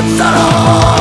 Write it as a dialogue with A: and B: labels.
A: ったろ